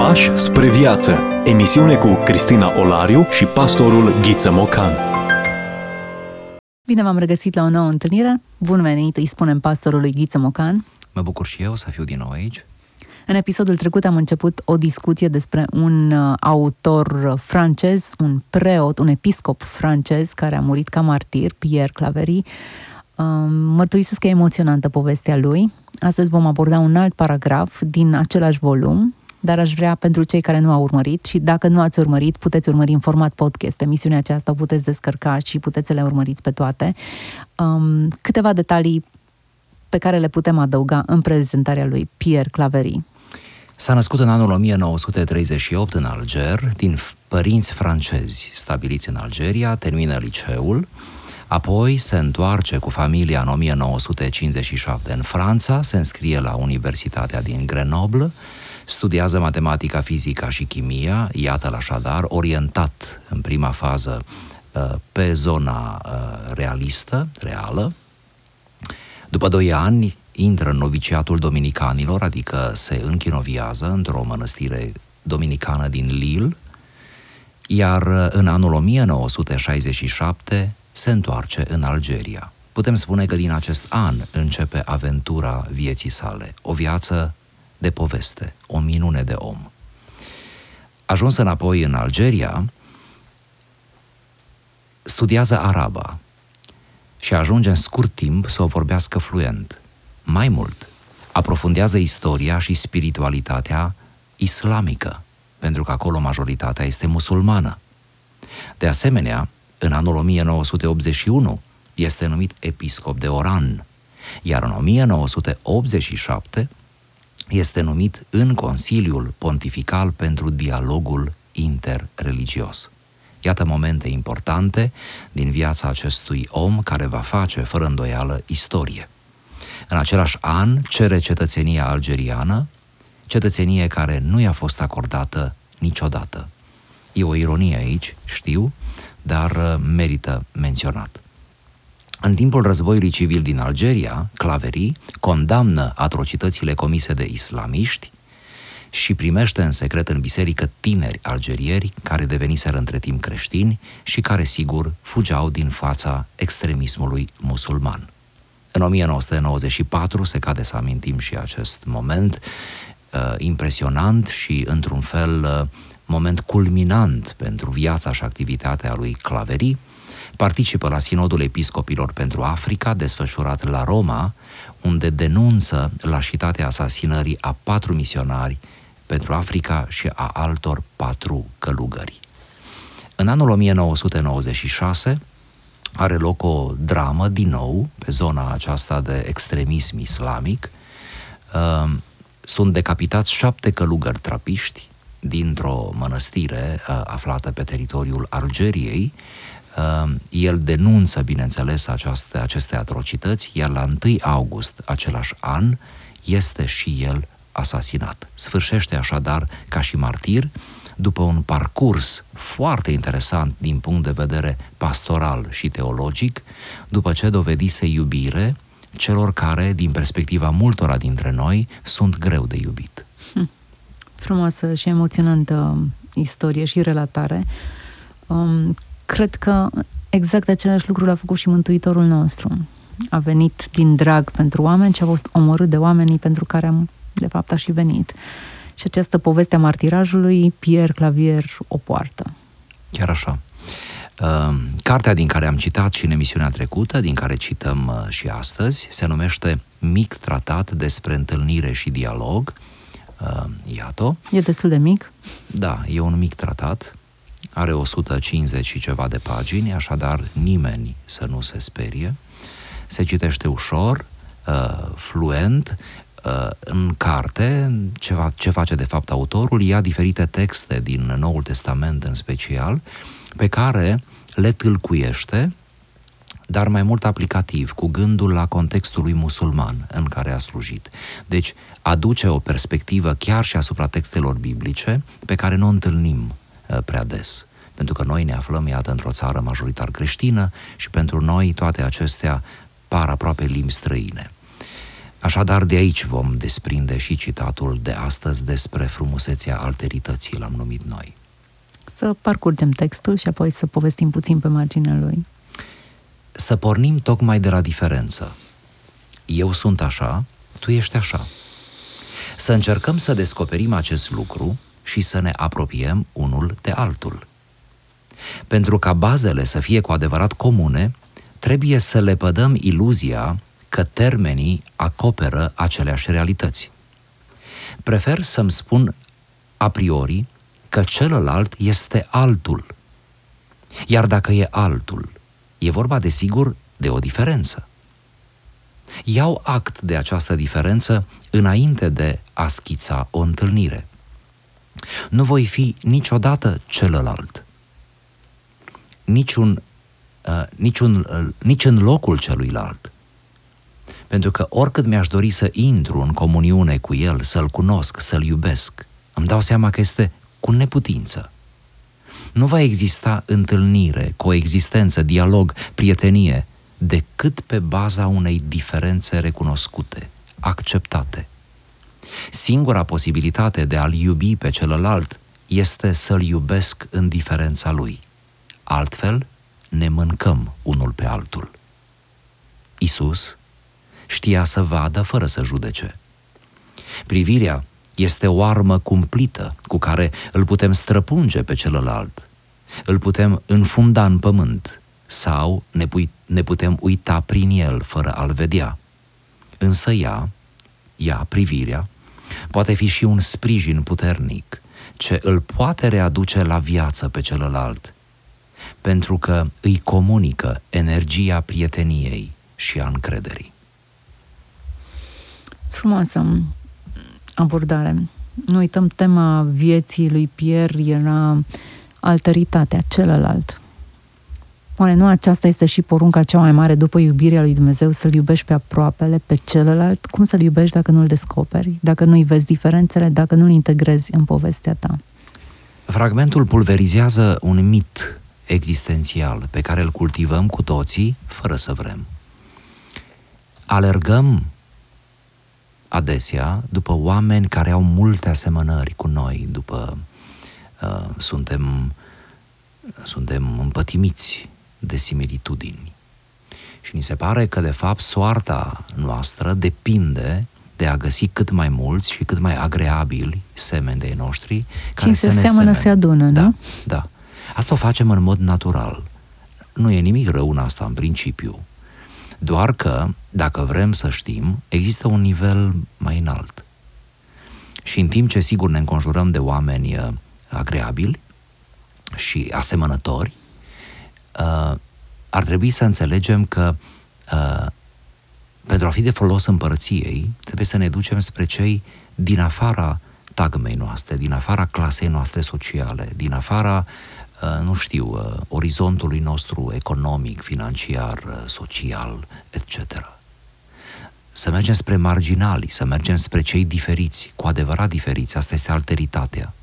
Pași spre viață. Emisiune cu Cristina Olariu și pastorul Ghiță Mocan. Bine v-am regăsit la o nouă întâlnire. Bun venit, îi spunem pastorului Ghiță Mocan. Mă bucur și eu să fiu din nou aici. În episodul trecut am început o discuție despre un uh, autor francez, un preot, un episcop francez care a murit ca martir, Pierre Claverie. Um, mărturisesc că e emoționantă povestea lui. Astăzi vom aborda un alt paragraf din același volum, dar aș vrea pentru cei care nu au urmărit și dacă nu ați urmărit, puteți urmări în format podcast. Emisiunea aceasta o puteți descărca și puteți să le urmăriți pe toate. Um, câteva detalii pe care le putem adăuga în prezentarea lui Pierre Claverie. S-a născut în anul 1938 în Alger, din părinți francezi stabiliți în Algeria, termină liceul, apoi se întoarce cu familia în 1957 în Franța, se înscrie la Universitatea din Grenoble, studiază matematica, fizica și chimia, iată așadar, orientat în prima fază uh, pe zona uh, realistă, reală. După doi ani intră în noviciatul dominicanilor, adică se închinoviază într-o mănăstire dominicană din Lille, iar uh, în anul 1967 se întoarce în Algeria. Putem spune că din acest an începe aventura vieții sale, o viață de poveste, o minune de om. Ajuns înapoi în Algeria, studiază araba și ajunge în scurt timp să o vorbească fluent. Mai mult, aprofundează istoria și spiritualitatea islamică, pentru că acolo majoritatea este musulmană. De asemenea, în anul 1981 este numit episcop de Oran, iar în 1987 este numit în Consiliul Pontifical pentru Dialogul Interreligios. Iată momente importante din viața acestui om care va face, fără îndoială, istorie. În același an cere cetățenia algeriană, cetățenie care nu i-a fost acordată niciodată. E o ironie aici, știu, dar uh, merită menționat. În timpul războiului civil din Algeria, Claverie condamnă atrocitățile comise de islamiști și primește în secret în biserică tineri algerieri care deveniseră între timp creștini și care, sigur, fugeau din fața extremismului musulman. În 1994 se cade să amintim și acest moment uh, impresionant și, într-un fel, uh, moment culminant pentru viața și activitatea lui Claverie, participă la Sinodul Episcopilor pentru Africa, desfășurat la Roma, unde denunță lașitatea asasinării a patru misionari pentru Africa și a altor patru călugări. În anul 1996 are loc o dramă din nou pe zona aceasta de extremism islamic. Ehm, sunt decapitați șapte călugări trapiști dintr-o mănăstire uh, aflată pe teritoriul Algeriei, Uh, el denunță, bineînțeles, aceaste, aceste atrocități, iar la 1 august același an este și el asasinat. Sfârșește așadar ca și martir, după un parcurs foarte interesant din punct de vedere pastoral și teologic, după ce dovedise iubire celor care, din perspectiva multora dintre noi, sunt greu de iubit. Hm. Frumoasă și emoționantă istorie și relatare. Um, cred că exact același lucru l-a făcut și Mântuitorul nostru. A venit din drag pentru oameni și a fost omorât de oamenii pentru care am, de fapt, a și venit. Și această poveste a martirajului, Pierre Clavier o poartă. Chiar așa. Uh, cartea din care am citat și în emisiunea trecută, din care cităm uh, și astăzi, se numește Mic tratat despre întâlnire și dialog. Uh, iată. E destul de mic? Da, e un mic tratat are 150 și ceva de pagini, așadar nimeni să nu se sperie. Se citește ușor, uh, fluent, uh, în carte, ce, va, ce face de fapt autorul, ia diferite texte din Noul Testament în special, pe care le tâlcuiește, dar mai mult aplicativ, cu gândul la contextul lui musulman în care a slujit. Deci aduce o perspectivă chiar și asupra textelor biblice pe care nu o întâlnim Uh, prea des. Pentru că noi ne aflăm, iată, într-o țară majoritar creștină și pentru noi toate acestea par aproape limbi străine. Așadar, de aici vom desprinde și citatul de astăzi despre frumusețea alterității, l-am numit noi. Să parcurgem textul și apoi să povestim puțin pe marginea lui. Să pornim tocmai de la diferență. Eu sunt așa, tu ești așa. Să încercăm să descoperim acest lucru și să ne apropiem unul de altul. Pentru ca bazele să fie cu adevărat comune, trebuie să le pădăm iluzia că termenii acoperă aceleași realități. Prefer să-mi spun a priori că celălalt este altul. Iar dacă e altul, e vorba de sigur de o diferență. Iau act de această diferență înainte de a schița o întâlnire. Nu voi fi niciodată celălalt. Niciun, uh, niciun, uh, nici în locul celuilalt. Pentru că oricât mi-aș dori să intru în comuniune cu el, să-l cunosc, să-l iubesc, îmi dau seama că este cu neputință. Nu va exista întâlnire, coexistență, dialog, prietenie, decât pe baza unei diferențe recunoscute, acceptate. Singura posibilitate de a-l iubi pe celălalt este să-l iubesc în diferența lui. Altfel, ne mâncăm unul pe altul. Isus știa să vadă fără să judece. Privirea este o armă cumplită cu care îl putem străpunge pe celălalt, îl putem înfunda în pământ sau ne, pui, ne putem uita prin el fără a-l vedea. Însă ea, ea, privirea, poate fi și un sprijin puternic ce îl poate readuce la viață pe celălalt, pentru că îi comunică energia prieteniei și a încrederii. Frumoasă abordare. Nu uităm, tema vieții lui Pierre era alteritatea, celălalt. Oare nu aceasta este și porunca cea mai mare după iubirea lui Dumnezeu, să-L iubești pe aproapele, pe celălalt? Cum să-L iubești dacă nu-L descoperi, dacă nu-i vezi diferențele, dacă nu-L integrezi în povestea ta? Fragmentul pulverizează un mit existențial pe care îl cultivăm cu toții fără să vrem. Alergăm adesea după oameni care au multe asemănări cu noi, după uh, suntem, suntem împătimiți de similitudini. Și ni se pare că, de fapt, soarta noastră depinde de a găsi cât mai mulți și cât mai agreabili semeni de noștri care se ne seamănă se adună, da, nu? Da. Asta o facem în mod natural. Nu e nimic rău în asta, în principiu. Doar că, dacă vrem să știm, există un nivel mai înalt. Și în timp ce, sigur, ne înconjurăm de oameni uh, agreabili și asemănători, uh, ar trebui să înțelegem că uh, pentru a fi de folos împărăției, trebuie să ne ducem spre cei din afara tagmei noastre, din afara clasei noastre sociale, din afara Uh, nu știu, uh, orizontului nostru economic, financiar, uh, social, etc. Să mergem spre marginali, să mergem spre cei diferiți, cu adevărat diferiți, asta este alteritatea.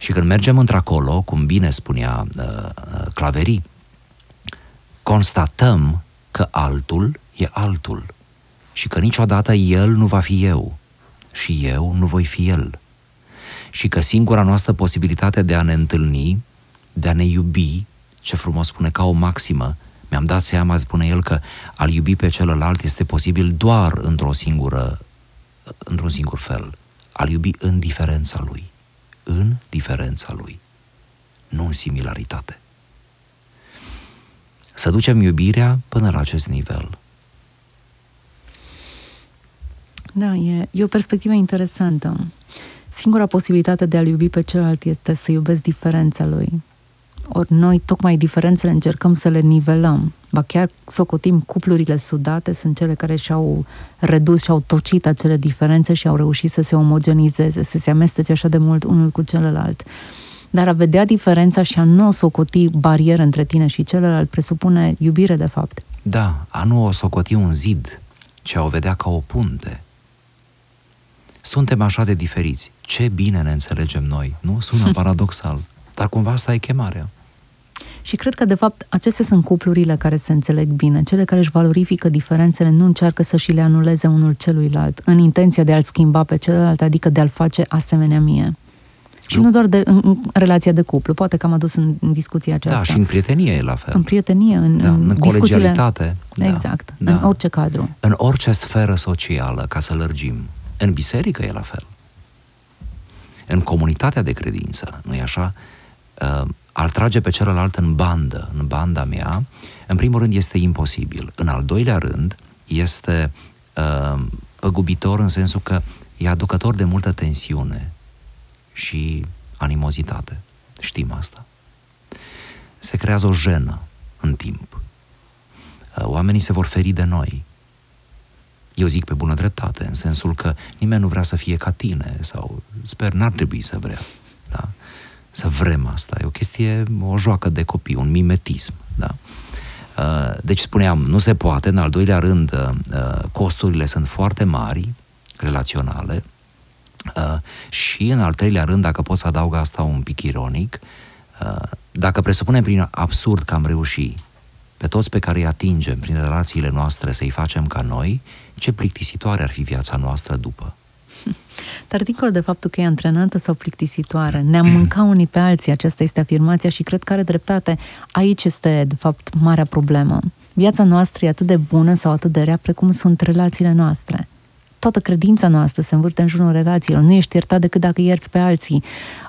Și când mergem într-acolo, cum bine spunea uh, Claverii, constatăm că altul e altul și că niciodată el nu va fi eu și eu nu voi fi el și că singura noastră posibilitate de a ne întâlni, de a ne iubi, ce frumos spune ca o maximă, mi-am dat seama, spune el, că al iubi pe celălalt este posibil doar într-o singură, într-un singur fel. Al iubi în diferența lui. În diferența lui. Nu în similaritate. Să ducem iubirea până la acest nivel. Da, e, e o perspectivă interesantă. Singura posibilitate de a-l iubi pe celălalt este să iubesc diferența lui. Ori noi tocmai diferențele încercăm să le nivelăm. Ba chiar socotim cuplurile sudate sunt cele care și-au redus și-au tocit acele diferențe și au reușit să se omogenizeze, să se amestece așa de mult unul cu celălalt. Dar a vedea diferența și a nu o socoti barieră între tine și celălalt presupune iubire de fapt. Da, a nu o socoti un zid, ci a o vedea ca o punte, suntem așa de diferiți. Ce bine ne înțelegem noi, nu? Sună paradoxal, dar cumva asta e chemarea. Și cred că, de fapt, acestea sunt cuplurile care se înțeleg bine, cele care își valorifică diferențele, nu încearcă să și le anuleze unul celuilalt, în intenția de a-l schimba pe celălalt, adică de a-l face asemenea mie. Și nu, nu doar de, în, în relația de cuplu, poate că am adus în, în discuția aceasta. Da, și în prietenie e la fel. În prietenie, în, da, în, în colegialitate. Da, exact, da. în orice cadru. În orice sferă socială, ca să lărgim. În biserică e la fel. În comunitatea de credință, nu e așa? Uh, al trage pe celălalt în bandă, în banda mea, în primul rând este imposibil. În al doilea rând, este uh, păgubitor în sensul că e aducător de multă tensiune și animozitate. Știm asta. Se creează o jenă în timp. Uh, oamenii se vor feri de noi. Eu zic pe bună dreptate, în sensul că nimeni nu vrea să fie ca tine sau sper n-ar trebui să vrea. Da? Să vrem asta. E o chestie, o joacă de copii, un mimetism. Da? Uh, deci spuneam, nu se poate. În al doilea rând, uh, costurile sunt foarte mari, relaționale, Uh, și în al treilea rând, dacă pot să adaug asta un pic ironic, uh, dacă presupunem prin absurd că am reușit pe toți pe care îi atingem prin relațiile noastre să-i facem ca noi, ce plictisitoare ar fi viața noastră după. Dar dincolo de faptul că e antrenantă sau plictisitoare, ne-am mâncat unii pe alții, aceasta este afirmația și cred că are dreptate. Aici este, de fapt, marea problemă. Viața noastră e atât de bună sau atât de rea precum sunt relațiile noastre toată credința noastră se învârte în jurul relațiilor. Nu ești iertat decât dacă ierți pe alții.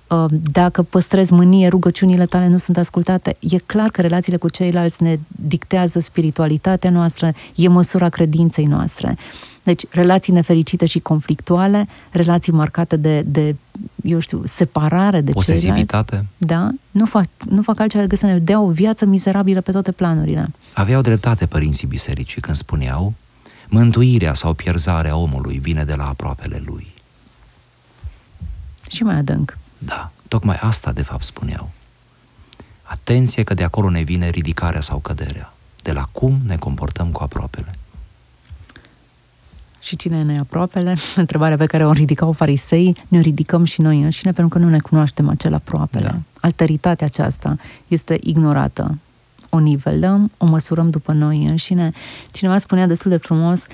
Uh, dacă păstrezi mânie, rugăciunile tale nu sunt ascultate. E clar că relațiile cu ceilalți ne dictează spiritualitatea noastră, e măsura credinței noastre. Deci, relații nefericite și conflictuale, relații marcate de, de eu știu, separare de Posesivitate. ceilalți. Da? Nu fac, nu fac altceva decât să ne dea o viață mizerabilă pe toate planurile. Aveau dreptate părinții bisericii când spuneau Mântuirea sau pierzarea omului vine de la aproapele lui. Și mai adânc. Da, tocmai asta de fapt spuneau. Atenție că de acolo ne vine ridicarea sau căderea. De la cum ne comportăm cu aproapele. Și cine ne aproapele? Întrebarea pe care o ridicau farisei, ne ridicăm și noi înșine pentru că nu ne cunoaștem acel aproapele. Da. Alteritatea aceasta este ignorată o nivelăm, o măsurăm după noi înșine. Cineva spunea destul de frumos,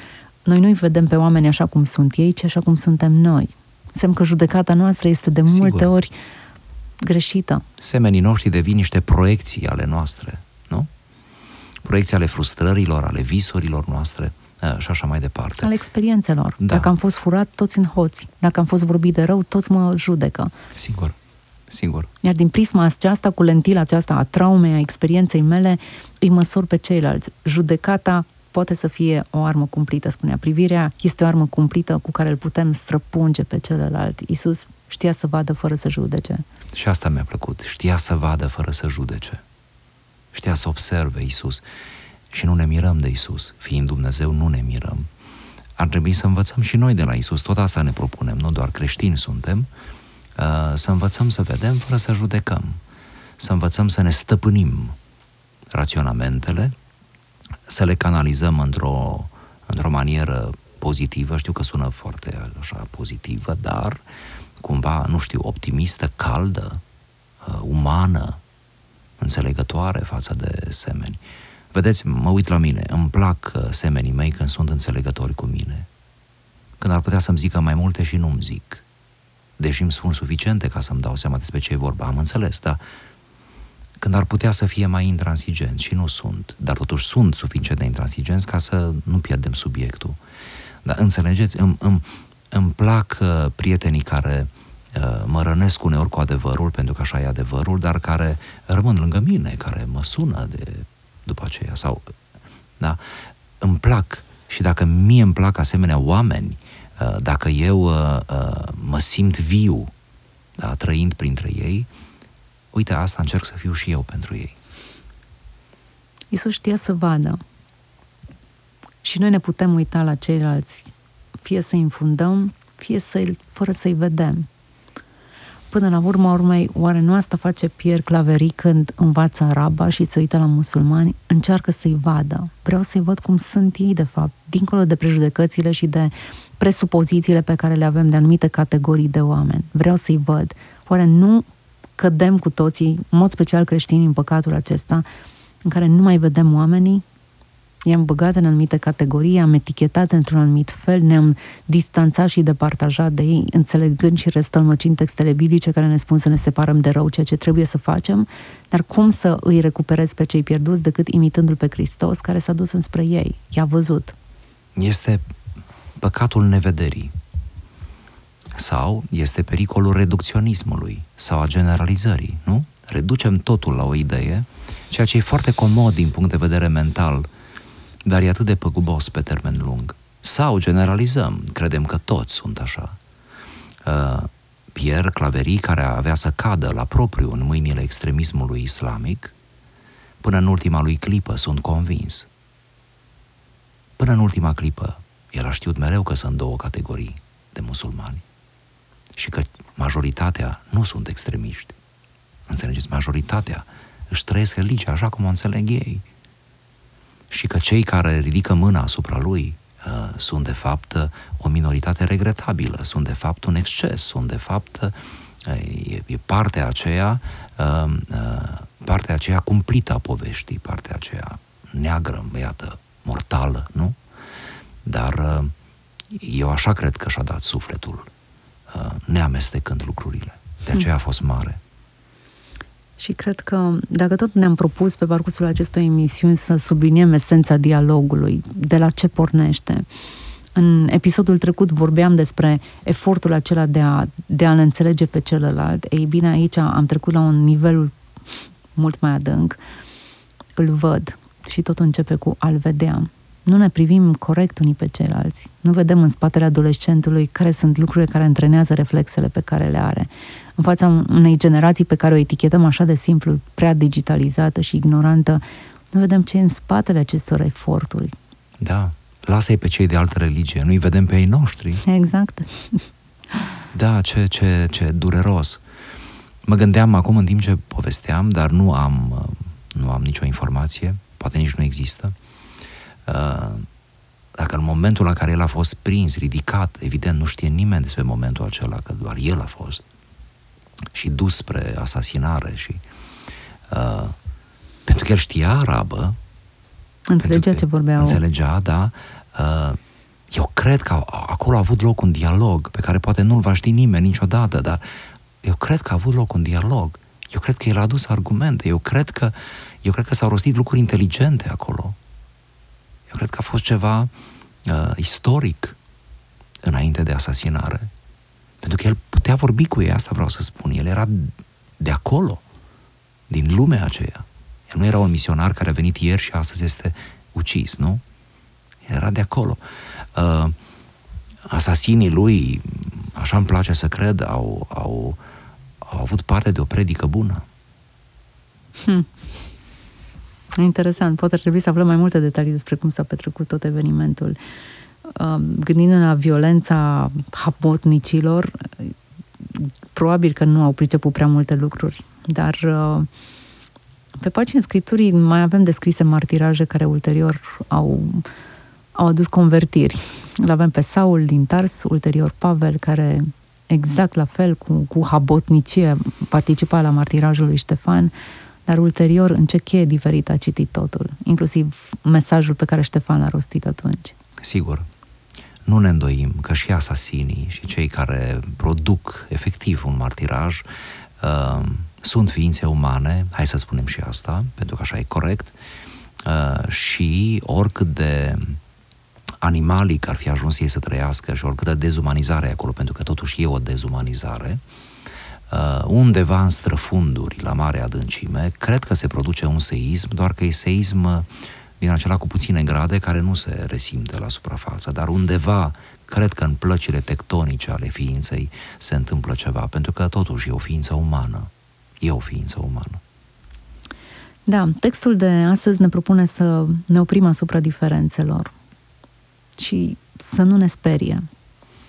noi nu-i vedem pe oameni așa cum sunt ei, ci așa cum suntem noi. Semn că judecata noastră este de Sigur. multe ori greșită. Semenii noștri devin niște proiecții ale noastre, nu? Proiecții ale frustrărilor, ale visurilor noastre și așa mai departe. Ale experiențelor. Da. Dacă am fost furat, toți în hoți. Dacă am fost vorbit de rău, toți mă judecă. Sigur. Sigur. Iar din prisma aceasta, cu lentila aceasta a traumei, a experienței mele, îi măsor pe ceilalți. Judecata poate să fie o armă cumplită, spunea. Privirea este o armă cumplită cu care îl putem străpunge pe celălalt. Iisus știa să vadă fără să judece. Și asta mi-a plăcut. Știa să vadă fără să judece. Știa să observe Iisus. Și nu ne mirăm de Isus. Fiind Dumnezeu, nu ne mirăm. Ar trebui să învățăm și noi de la Isus. Tot asta ne propunem. Nu doar creștini suntem, Uh, să învățăm să vedem fără să judecăm, să învățăm să ne stăpânim raționamentele, să le canalizăm într-o, într-o manieră pozitivă, știu că sună foarte așa pozitivă, dar cumva, nu știu, optimistă, caldă, uh, umană, înțelegătoare față de semeni. Vedeți, mă uit la mine, îmi plac uh, semenii mei când sunt înțelegători cu mine. Când ar putea să-mi zică mai multe și nu-mi zic deși îmi spun suficiente ca să-mi dau seama despre ce e vorba, am înțeles, dar când ar putea să fie mai intransigenți și nu sunt, dar totuși sunt suficient de intransigenți ca să nu pierdem subiectul. Dar înțelegeți, îmi, îmi, îmi plac uh, prietenii care uh, mă rănesc uneori cu adevărul, pentru că așa e adevărul, dar care rămân lângă mine, care mă sună de după aceea. Sau, da? Îmi plac și dacă mie îmi plac asemenea oameni, Uh, dacă eu uh, uh, mă simt viu, da, trăind printre ei, uite, asta încerc să fiu și eu pentru ei. Iisus știa să vadă. Și noi ne putem uita la ceilalți, fie să-i infundăm, fie să fără să-i vedem. Până la urma urmei, oare nu asta face Pierre Claverie când învață araba și se uită la musulmani? Încearcă să-i vadă. Vreau să-i văd cum sunt ei, de fapt, dincolo de prejudecățile și de presupozițiile pe care le avem de anumite categorii de oameni. Vreau să-i văd. Oare nu cădem cu toții, în mod special creștini, în păcatul acesta, în care nu mai vedem oamenii, i-am băgat în anumite categorii, am etichetat într-un anumit fel, ne-am distanțat și departajat de ei, înțelegând și răstălmăcind textele biblice care ne spun să ne separăm de rău, ceea ce trebuie să facem, dar cum să îi recuperez pe cei pierduți decât imitându-L pe Hristos, care s-a dus înspre ei, i-a văzut. Este păcatul nevederii sau este pericolul reducționismului sau a generalizării, nu? Reducem totul la o idee, ceea ce e foarte comod din punct de vedere mental, dar e atât de păgubos pe termen lung. Sau generalizăm, credem că toți sunt așa. Uh, Pierre Claverie, care avea să cadă la propriu în mâinile extremismului islamic, până în ultima lui clipă, sunt convins. Până în ultima clipă, el a știut mereu că sunt două categorii de musulmani și că majoritatea nu sunt extremiști. Înțelegeți? Majoritatea își trăiesc religia așa cum o înțeleg ei. Și că cei care ridică mâna asupra lui uh, sunt de fapt uh, o minoritate regretabilă, sunt de fapt un exces, sunt de fapt uh, e, e partea aceea uh, uh, partea aceea cumplită a poveștii, partea aceea neagră, iată, mortală, nu? Dar uh, eu așa cred că și-a dat sufletul Uh, neamestecând lucrurile. De aceea a fost mare. Și cred că dacă tot ne-am propus pe parcursul acestei emisiuni să subliniem esența dialogului, de la ce pornește. În episodul trecut vorbeam despre efortul acela de a, de a înțelege pe celălalt. Ei bine, aici am trecut la un nivel mult mai adânc. Îl văd și totul începe cu al vedea nu ne privim corect unii pe ceilalți. Nu vedem în spatele adolescentului care sunt lucrurile care antrenează reflexele pe care le are. În fața unei generații pe care o etichetăm așa de simplu, prea digitalizată și ignorantă, nu vedem ce e în spatele acestor eforturi. Da, lasă-i pe cei de altă religie, nu-i vedem pe ei noștri. Exact. Da, ce, ce, ce dureros. Mă gândeam acum în timp ce povesteam, dar nu am, nu am nicio informație, poate nici nu există, Uh, dacă în momentul la care el a fost prins, ridicat, evident nu știe nimeni despre momentul acela, că doar el a fost, și dus spre asasinare și uh, pentru că el știa arabă, înțelegea ce vorbeau. Înțelegea, da. Uh, eu cred că acolo a avut loc un dialog pe care poate nu-l va ști nimeni niciodată, dar eu cred că a avut loc un dialog. Eu cred că el a adus argumente. Eu cred că, eu cred că s-au rostit lucruri inteligente acolo. Eu cred că a fost ceva uh, istoric înainte de asasinare. Pentru că el putea vorbi cu ei, asta vreau să spun. El era de acolo, din lumea aceea. El nu era un misionar care a venit ieri și astăzi este ucis, nu? El era de acolo. Uh, asasinii lui, așa îmi place să cred, au, au, au avut parte de o predică bună. Hmm. Interesant, poate ar trebui să aflăm mai multe detalii despre cum s-a petrecut tot evenimentul. Um, gândindu-ne la violența hapotnicilor, probabil că nu au priceput prea multe lucruri, dar uh, pe pagina Scripturii mai avem descrise martiraje care ulterior au, au adus convertiri. Îl avem pe Saul din Tars, ulterior Pavel, care exact la fel cu, cu habotnicie participa la martirajul lui Ștefan, dar ulterior în ce cheie diferit a citit totul, inclusiv mesajul pe care Ștefan l-a rostit atunci. Sigur. Nu ne îndoim că și asasinii și cei care produc efectiv un martiraj uh, sunt ființe umane, hai să spunem și asta, pentru că așa e corect, uh, și oricât de animalic ar fi ajuns ei să trăiască și oricât de dezumanizare acolo, pentru că totuși e o dezumanizare, uh, uh, undeva în străfunduri, la mare adâncime, cred că se produce un seism, doar că e seism uh, din acela cu puține grade care nu se resimte la suprafață, dar undeva, cred că în plăcile tectonice ale ființei se întâmplă ceva, pentru că totuși e o ființă umană. E o ființă umană. Da, textul de astăzi ne propune să ne oprim asupra diferențelor și să nu ne sperie,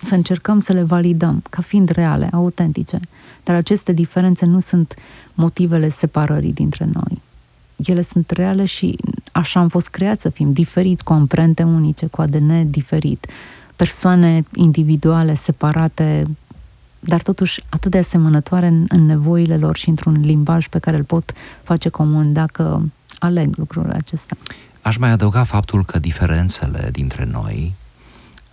să încercăm să le validăm ca fiind reale, autentice. Dar aceste diferențe nu sunt motivele separării dintre noi. Ele sunt reale și așa am fost creați să fim diferiți, cu amprente unice, cu ADN diferit. Persoane individuale, separate, dar totuși atât de asemănătoare în, în nevoile lor și într-un limbaj pe care îl pot face comun dacă aleg lucrul acesta. Aș mai adăuga faptul că diferențele dintre noi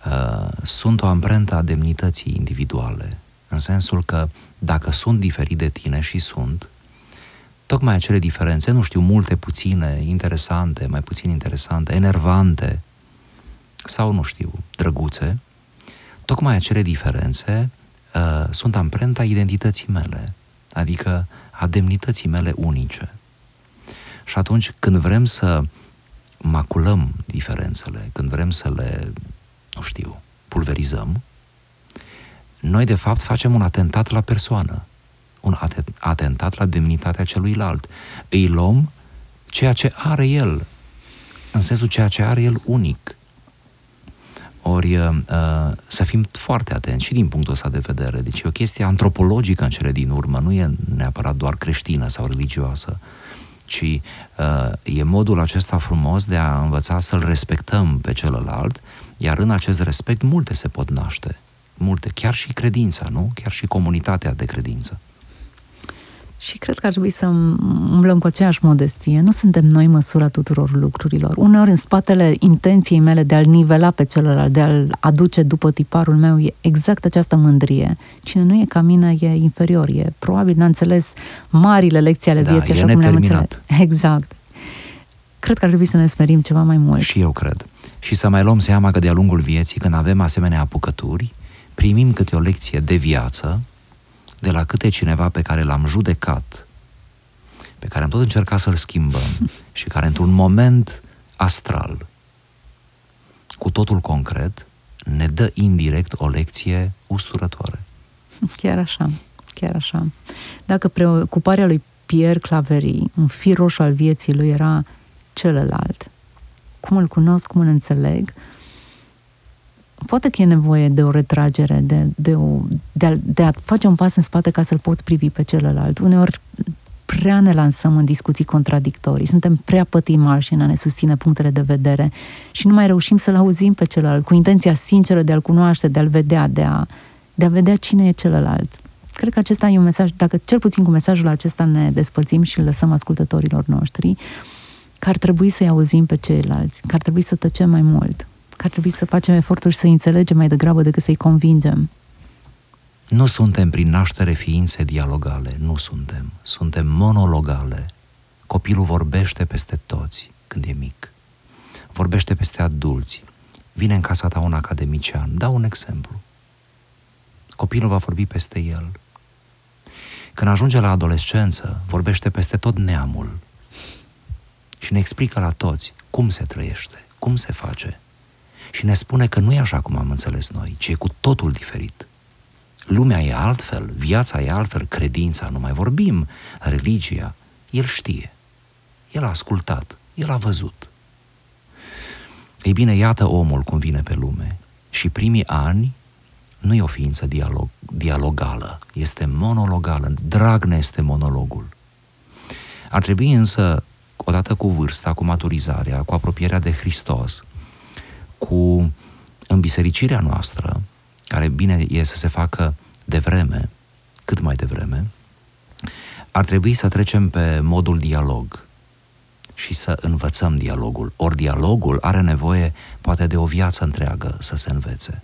uh, sunt o amprentă a demnității individuale, în sensul că dacă sunt diferit de tine și sunt, tocmai acele diferențe, nu știu, multe, puține, interesante, mai puțin interesante, enervante sau, nu știu, drăguțe, tocmai acele diferențe uh, sunt amprenta identității mele, adică a demnității mele unice. Și atunci când vrem să maculăm diferențele, când vrem să le, nu știu, pulverizăm, noi de fapt facem un atentat la persoană, un atentat la demnitatea celuilalt. Îi luăm ceea ce are el, în sensul ceea ce are el unic. Ori uh, să fim foarte atenți și din punctul ăsta de vedere. Deci e o chestie antropologică în cele din urmă, nu e neapărat doar creștină sau religioasă, ci uh, e modul acesta frumos de a învăța să-l respectăm pe celălalt, iar în acest respect multe se pot naște. Multe, chiar și credința, nu? Chiar și comunitatea de credință. Și cred că ar trebui să umblăm cu aceeași modestie. Nu suntem noi măsura tuturor lucrurilor. Uneori, în spatele intenției mele de a-l nivela pe celălalt, de a-l aduce după tiparul meu, e exact această mândrie. Cine nu e ca mine e inferior. E probabil n-a înțeles marile lecții ale da, vieții, așa cum le-am înțeles. Exact. Cred că ar trebui să ne sperim ceva mai mult. Și eu cred. Și să mai luăm seama că de-a lungul vieții, când avem asemenea apucături, primim câte o lecție de viață de la câte cineva pe care l-am judecat, pe care am tot încercat să-l schimbăm și care într-un moment astral, cu totul concret, ne dă indirect o lecție usturătoare. Chiar așa, chiar așa. Dacă preocuparea lui Pierre Claverie, un fir roșu al vieții lui era celălalt, cum îl cunosc, cum îl înțeleg, poate că e nevoie de o retragere, de, de, o, de, a, de a face un pas în spate ca să-l poți privi pe celălalt. Uneori prea ne lansăm în discuții contradictorii, suntem prea pătimași în a ne susține punctele de vedere și nu mai reușim să-l auzim pe celălalt cu intenția sinceră de a-l cunoaște, de a-l vedea, de a, de a vedea cine e celălalt. Cred că acesta e un mesaj, dacă cel puțin cu mesajul acesta ne despărțim și îl lăsăm ascultătorilor noștri, că ar trebui să-i auzim pe ceilalți, că ar trebui să tăcem mai mult, că ar trebui să facem eforturi să înțelegem mai degrabă decât să-i convingem. Nu suntem prin naștere ființe dialogale, nu suntem. Suntem monologale. Copilul vorbește peste toți când e mic. Vorbește peste adulți. Vine în casa ta un academician. Dau un exemplu. Copilul va vorbi peste el. Când ajunge la adolescență, vorbește peste tot neamul și ne explică la toți cum se trăiește, cum se face, și ne spune că nu e așa cum am înțeles noi, ci e cu totul diferit. Lumea e altfel, viața e altfel, credința, nu mai vorbim, religia. El știe. El a ascultat, el a văzut. Ei bine, iată omul cum vine pe lume. Și primii ani nu e o ființă dialog, dialogală, este monologală. Drag ne este monologul. Ar trebui însă, odată cu vârsta, cu maturizarea, cu apropierea de Hristos, cu înbisericirea noastră, care bine e să se facă de vreme, cât mai devreme, ar trebui să trecem pe modul dialog și să învățăm dialogul. Ori dialogul are nevoie poate de o viață întreagă să se învețe.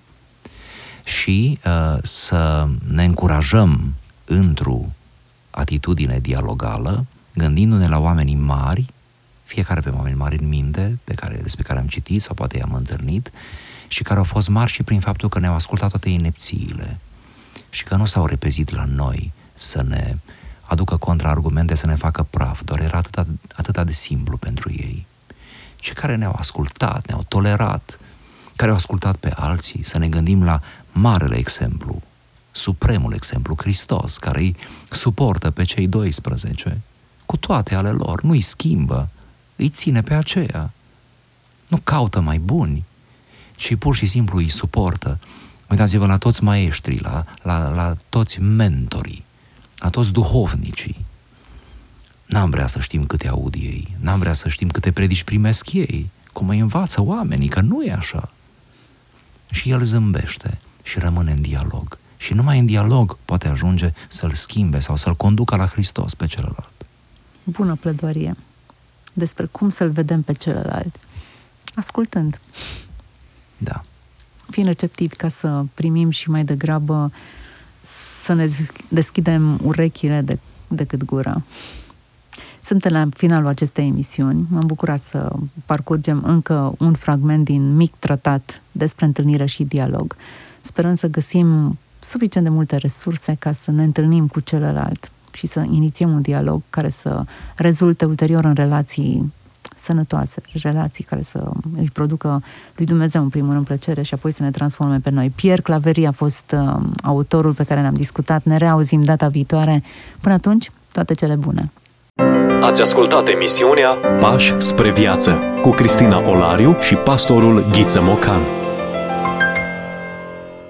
Și uh, să ne încurajăm într-o atitudine dialogală, gândindu-ne la oamenii mari fiecare avem oameni mari în minte, pe care, despre care am citit sau poate i-am întâlnit, și care au fost mari și prin faptul că ne-au ascultat toate inepțiile și că nu s-au repezit la noi să ne aducă contraargumente, să ne facă praf, doar era atât, atât de simplu pentru ei. Și care ne-au ascultat, ne-au tolerat, care au ascultat pe alții, să ne gândim la marele exemplu, supremul exemplu, Hristos, care îi suportă pe cei 12, cu toate ale lor, nu îi schimbă, îi ține pe aceea. Nu caută mai buni, ci pur și simplu îi suportă. Uitați-vă la toți maestrii, la, la, la toți mentorii, la toți duhovnicii. N-am vrea să știm câte aud ei, n-am vrea să știm câte predici primesc ei, cum îi învață oamenii, că nu e așa. Și el zâmbește și rămâne în dialog Și numai în dialog poate ajunge să-l schimbe sau să-l conducă la Hristos pe celălalt. Bună plădoarie despre cum să-l vedem pe celălalt. Ascultând. Da. Fiind receptivi ca să primim și mai degrabă să ne deschidem urechile de, decât gura. Suntem la finalul acestei emisiuni. M-am bucurat să parcurgem încă un fragment din mic tratat despre întâlnire și dialog. Sperăm să găsim suficient de multe resurse ca să ne întâlnim cu celălalt și să inițiem un dialog care să rezulte ulterior în relații sănătoase, relații care să îi producă lui Dumnezeu în primul rând plăcere și apoi să ne transforme pe noi. Pierre Claverie a fost uh, autorul pe care ne-am discutat. Ne reauzim data viitoare. Până atunci, toate cele bune! Ați ascultat emisiunea Pași spre viață cu Cristina Olariu și pastorul Ghiță Mocan.